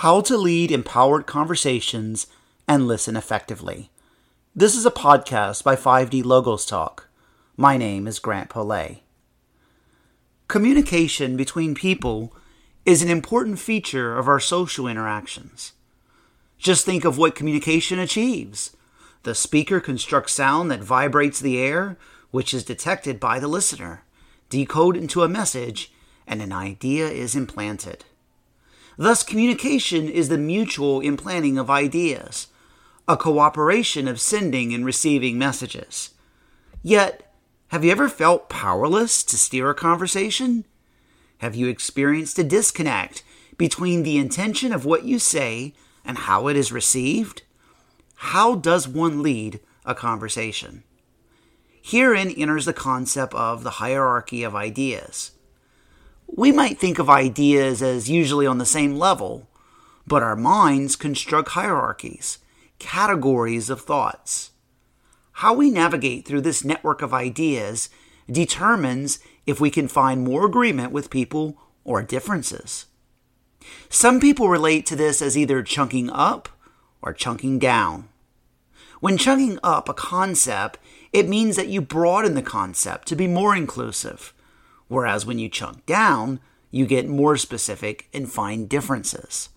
How to Lead Empowered Conversations and Listen Effectively. This is a podcast by 5D Logos Talk. My name is Grant Polay. Communication between people is an important feature of our social interactions. Just think of what communication achieves. The speaker constructs sound that vibrates the air, which is detected by the listener, decoded into a message, and an idea is implanted. Thus, communication is the mutual implanting of ideas, a cooperation of sending and receiving messages. Yet, have you ever felt powerless to steer a conversation? Have you experienced a disconnect between the intention of what you say and how it is received? How does one lead a conversation? Herein enters the concept of the hierarchy of ideas. We might think of ideas as usually on the same level, but our minds construct hierarchies, categories of thoughts. How we navigate through this network of ideas determines if we can find more agreement with people or differences. Some people relate to this as either chunking up or chunking down. When chunking up a concept, it means that you broaden the concept to be more inclusive Whereas when you chunk down, you get more specific and find differences.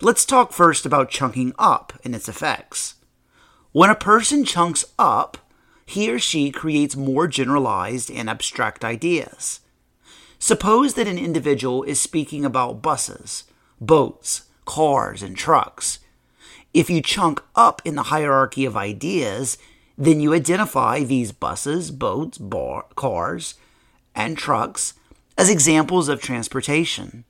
Let's talk first about chunking up and its effects. When a person chunks up, he or she creates more generalized and abstract ideas. Suppose that an individual is speaking about buses, boats, cars, and trucks. If you chunk up in the hierarchy of ideas, then you identify these buses, boats, bar, cars, and trucks as examples of transportation.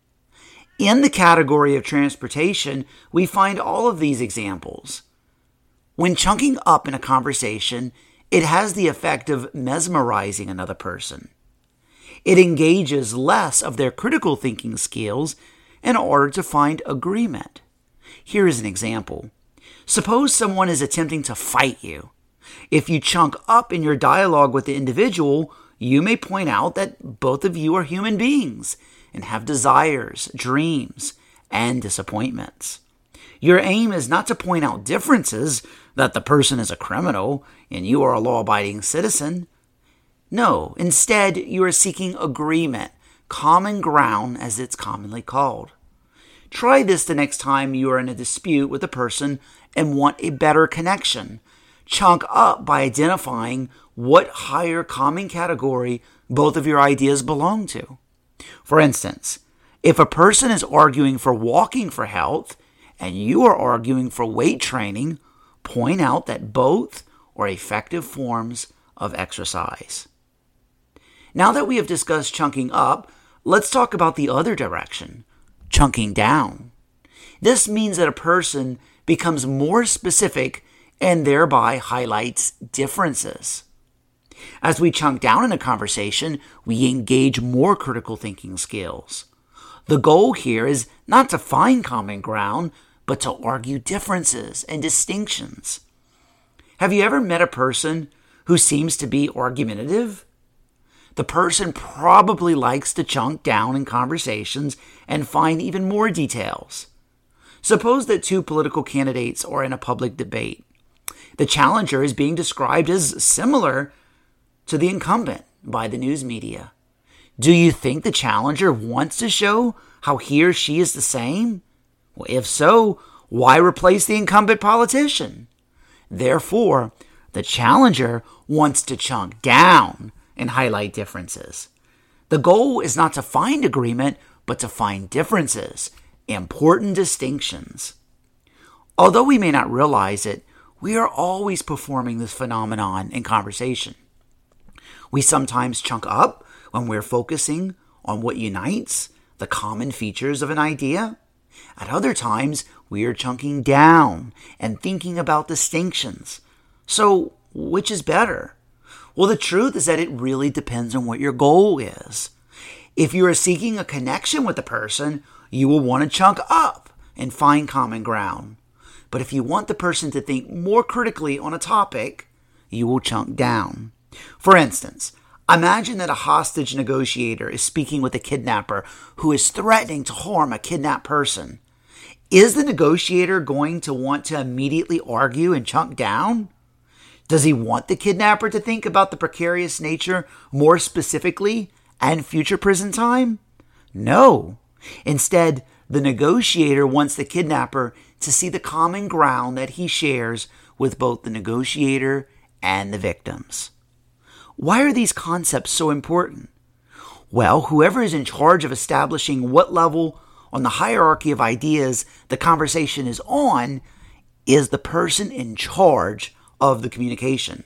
In the category of transportation, we find all of these examples. When chunking up in a conversation, it has the effect of mesmerizing another person. It engages less of their critical thinking skills in order to find agreement. Here is an example. Suppose someone is attempting to fight you. If you chunk up in your dialogue with the individual, you may point out that both of you are human beings and have desires, dreams, and disappointments. Your aim is not to point out differences, that the person is a criminal and you are a law abiding citizen. No, instead, you are seeking agreement, common ground as it's commonly called. Try this the next time you are in a dispute with a person and want a better connection. Chunk up by identifying what higher common category both of your ideas belong to. For instance, if a person is arguing for walking for health and you are arguing for weight training, point out that both are effective forms of exercise. Now that we have discussed chunking up, let's talk about the other direction chunking down. This means that a person becomes more specific and thereby highlights differences. As we chunk down in a conversation, we engage more critical thinking skills. The goal here is not to find common ground, but to argue differences and distinctions. Have you ever met a person who seems to be argumentative? The person probably likes to chunk down in conversations and find even more details. Suppose that two political candidates are in a public debate. The challenger is being described as similar to the incumbent by the news media. Do you think the challenger wants to show how he or she is the same? Well, if so, why replace the incumbent politician? Therefore, the challenger wants to chunk down and highlight differences. The goal is not to find agreement, but to find differences, important distinctions. Although we may not realize it, we are always performing this phenomenon in conversation. We sometimes chunk up when we're focusing on what unites the common features of an idea. At other times, we are chunking down and thinking about distinctions. So, which is better? Well, the truth is that it really depends on what your goal is. If you are seeking a connection with a person, you will want to chunk up and find common ground. But if you want the person to think more critically on a topic, you will chunk down. For instance, imagine that a hostage negotiator is speaking with a kidnapper who is threatening to harm a kidnapped person. Is the negotiator going to want to immediately argue and chunk down? Does he want the kidnapper to think about the precarious nature more specifically and future prison time? No. Instead, the negotiator wants the kidnapper to see the common ground that he shares with both the negotiator and the victims. Why are these concepts so important? Well, whoever is in charge of establishing what level on the hierarchy of ideas the conversation is on is the person in charge of the communication.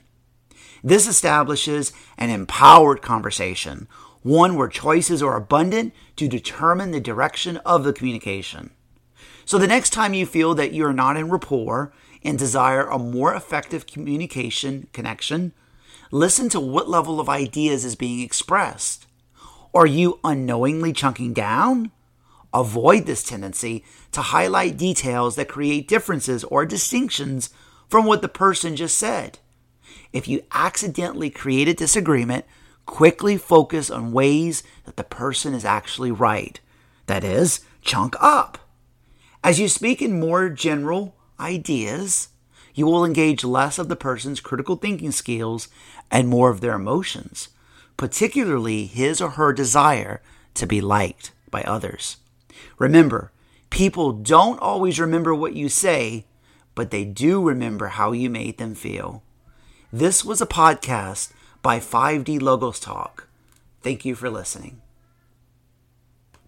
This establishes an empowered conversation, one where choices are abundant to determine the direction of the communication. So the next time you feel that you are not in rapport and desire a more effective communication connection, listen to what level of ideas is being expressed. Are you unknowingly chunking down? Avoid this tendency to highlight details that create differences or distinctions from what the person just said. If you accidentally create a disagreement, quickly focus on ways that the person is actually right. That is, chunk up. As you speak in more general ideas, you will engage less of the person's critical thinking skills and more of their emotions, particularly his or her desire to be liked by others. Remember, people don't always remember what you say, but they do remember how you made them feel. This was a podcast by 5D Logos Talk. Thank you for listening.